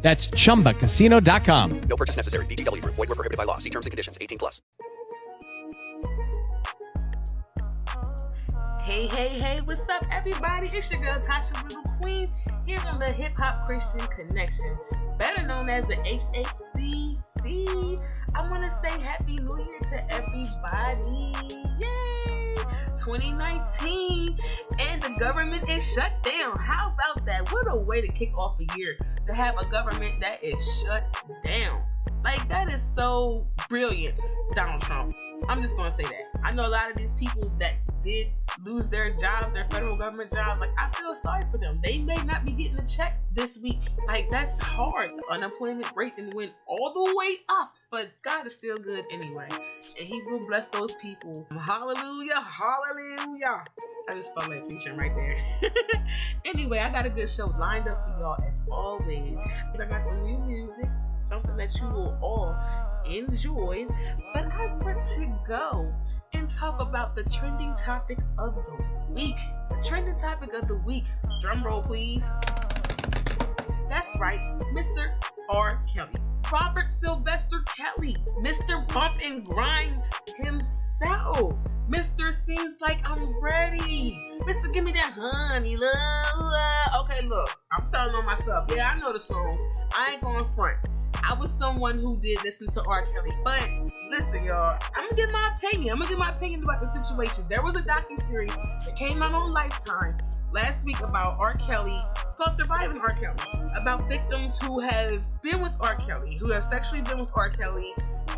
That's chumbacasino.com. No purchase necessary. VGW Group. Void were prohibited by law. See terms and conditions. 18 plus. Hey, hey, hey, what's up, everybody? It's your girl Tasha Little Queen here on the Hip Hop Christian Connection, better known as the HHCC. I want to say Happy New Year to everybody. Yay! 2019 and the government is shut down. How about that? What a way to kick off a year to have a government that is shut down. Like, that is so brilliant, Donald Trump. I'm just gonna say that. I know a lot of these people that did lose their jobs, their federal government jobs. Like I feel sorry for them. They may not be getting a check this week. Like that's hard. The unemployment rate and went all the way up, but God is still good anyway, and He will bless those people. Hallelujah, hallelujah. I just felt like preaching right there. anyway, I got a good show lined up for y'all as always. I got some new music, something that you will all enjoy. But I want to go and talk about the trending topic of the week. The trending topic of the week. Drum roll, please. That's right, Mr. R. Kelly. Robert Sylvester Kelly. Mr. Bump and Grind himself. Mr. Seems like I'm ready. Mr. Give me that honey love. Okay, look, I'm telling on myself. Yeah, I know the song. I ain't going front. I was someone who did listen to R. Kelly. But listen, y'all, I'm gonna give my opinion. I'm gonna give my opinion about the situation. There was a docu series that came out on Lifetime last week about R. Kelly. It's called Surviving R. Kelly. About victims who have been with R. Kelly, who have sexually been with R. Kelly,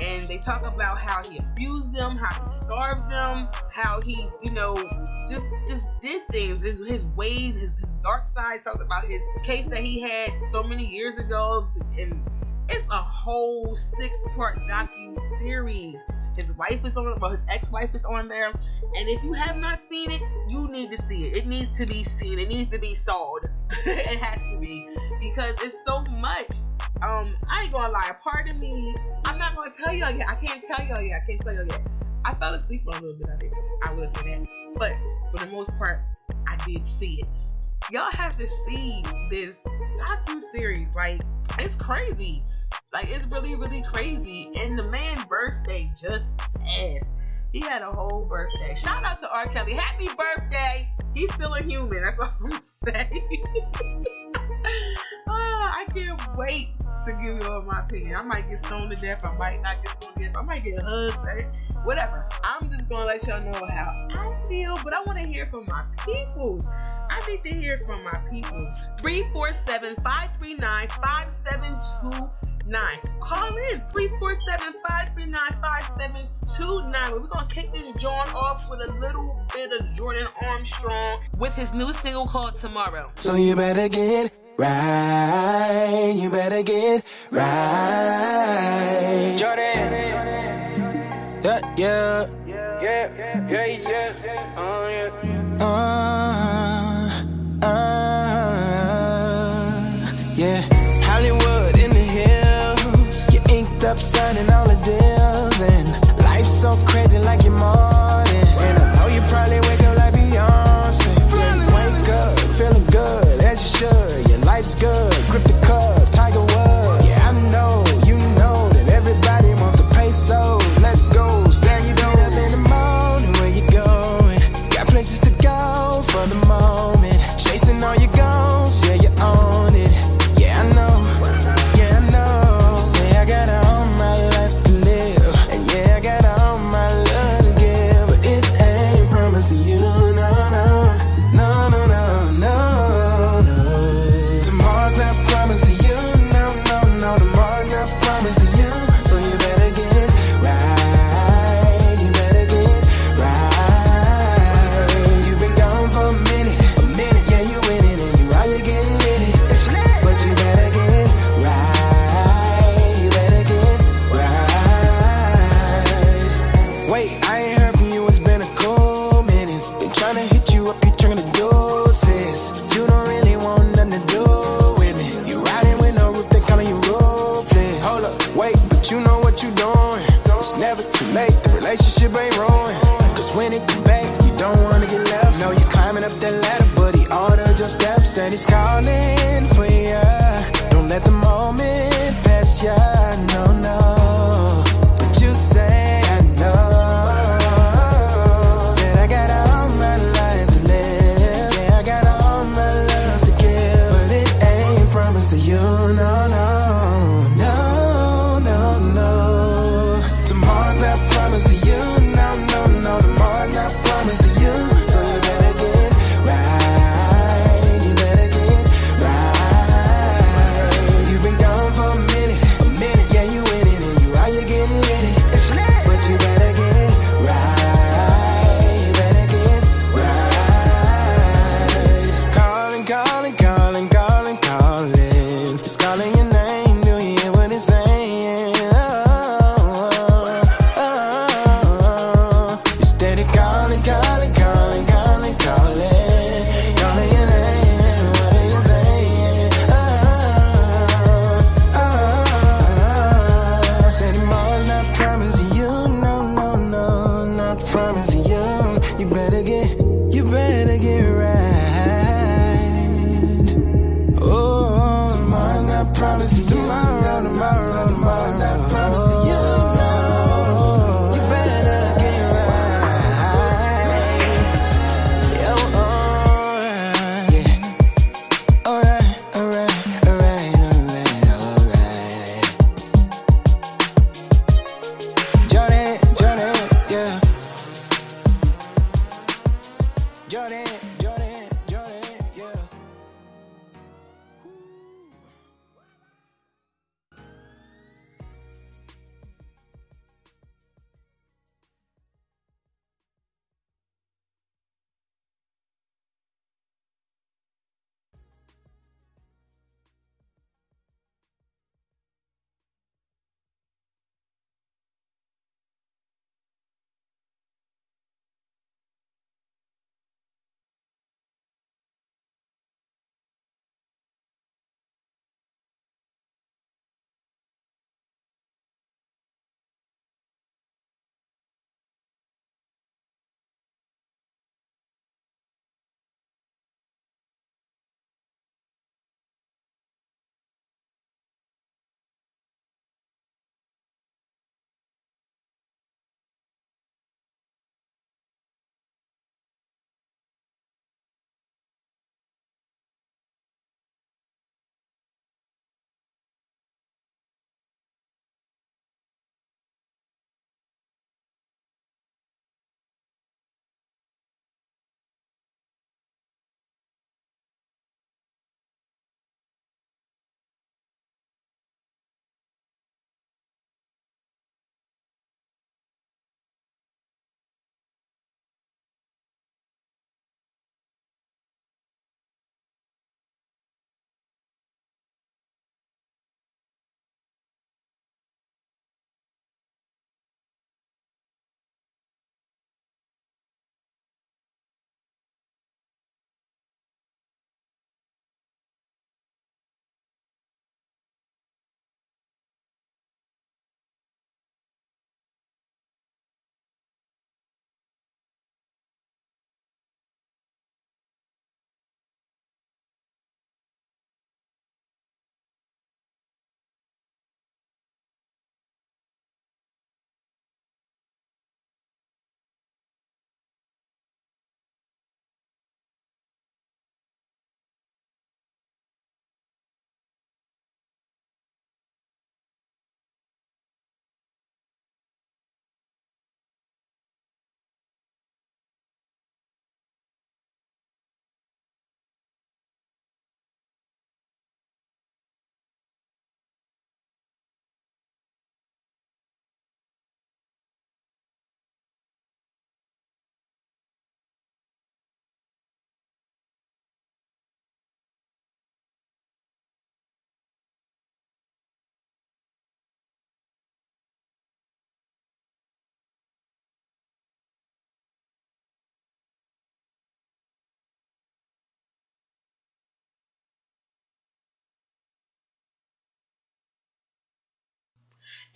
and they talk about how he abused them, how he starved them, how he, you know, just just did things, his, his ways, his, his dark side. Talked about his case that he had so many years ago, and it's a whole six part docu series. His wife is on, well, his ex wife is on there, and if you have not seen it, you need to see it. It needs to be seen. It needs to be sold. it has to be because it's so much. Um, I ain't gonna lie. Part of me, I'm not gonna tell y'all yet. I can't tell y'all yet. I can't tell y'all yet. I fell asleep on a little bit of it. I will say that, but for the most part, I did see it. Y'all have to see this docu series. Like, it's crazy. Like it's really, really crazy. And the man's birthday just passed. He had a whole birthday. Shout out to R. Kelly. Happy birthday. He's still a human. That's all I'm saying. oh, I can't wait to give you all my opinion. I might get stoned to death. I might not get stoned to death. I might get hugs. Right? Whatever. I'm just gonna let y'all know how I feel, but I want to hear from my peoples. I need to hear from my peoples. 347 539 5722 nine. Call in 347-539-5729. We're gonna kick this joint off with a little bit of Jordan Armstrong with his new single called Tomorrow. So you better get right. You better get right. Jordan. Yeah, yeah. Yeah, yeah, yeah, yeah. Oh, yeah. Uh, uh, yeah. Up signing all he's calling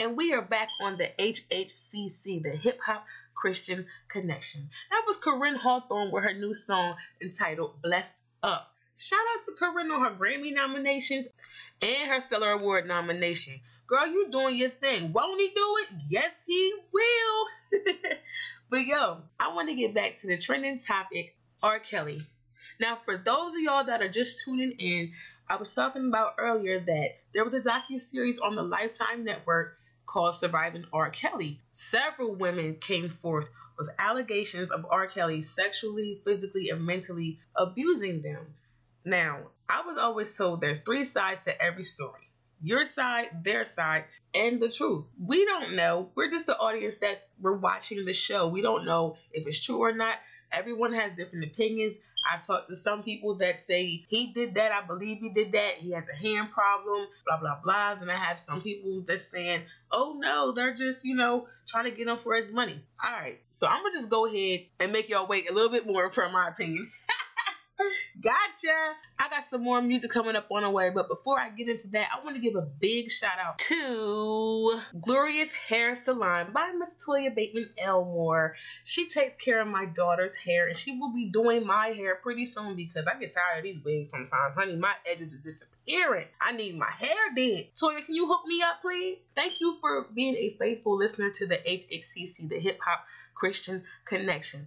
and we are back on the HHCC, the Hip Hop Christian Connection. That was Koryn Hawthorne with her new song entitled Blessed Up. Shout out to Corinne on her Grammy nominations and her Stellar Award nomination. Girl, you doing your thing. Won't he do it? Yes, he will. but yo, I want to get back to the trending topic R. Kelly. Now, for those of y'all that are just tuning in, I was talking about earlier that there was a docu series on the Lifetime Network called Surviving R. Kelly. Several women came forth with allegations of R. Kelly sexually, physically, and mentally abusing them. Now, I was always told there's three sides to every story your side, their side, and the truth. We don't know. We're just the audience that we're watching the show. We don't know if it's true or not. Everyone has different opinions. I've talked to some people that say he did that. I believe he did that. He has a hand problem, blah, blah, blah. Then I have some people just saying, oh no, they're just, you know, trying to get him for his money. All right. So I'm going to just go ahead and make y'all wait a little bit more for my opinion. Gotcha. I got some more music coming up on the way, but before I get into that, I want to give a big shout out to Glorious Hair Salon by Miss Toya Bateman Elmore. She takes care of my daughter's hair, and she will be doing my hair pretty soon because I get tired of these wigs sometimes. Honey, my edges are disappearing. I need my hair did. Toya, can you hook me up, please? Thank you for being a faithful listener to the HHCC, the Hip Hop Christian Connection.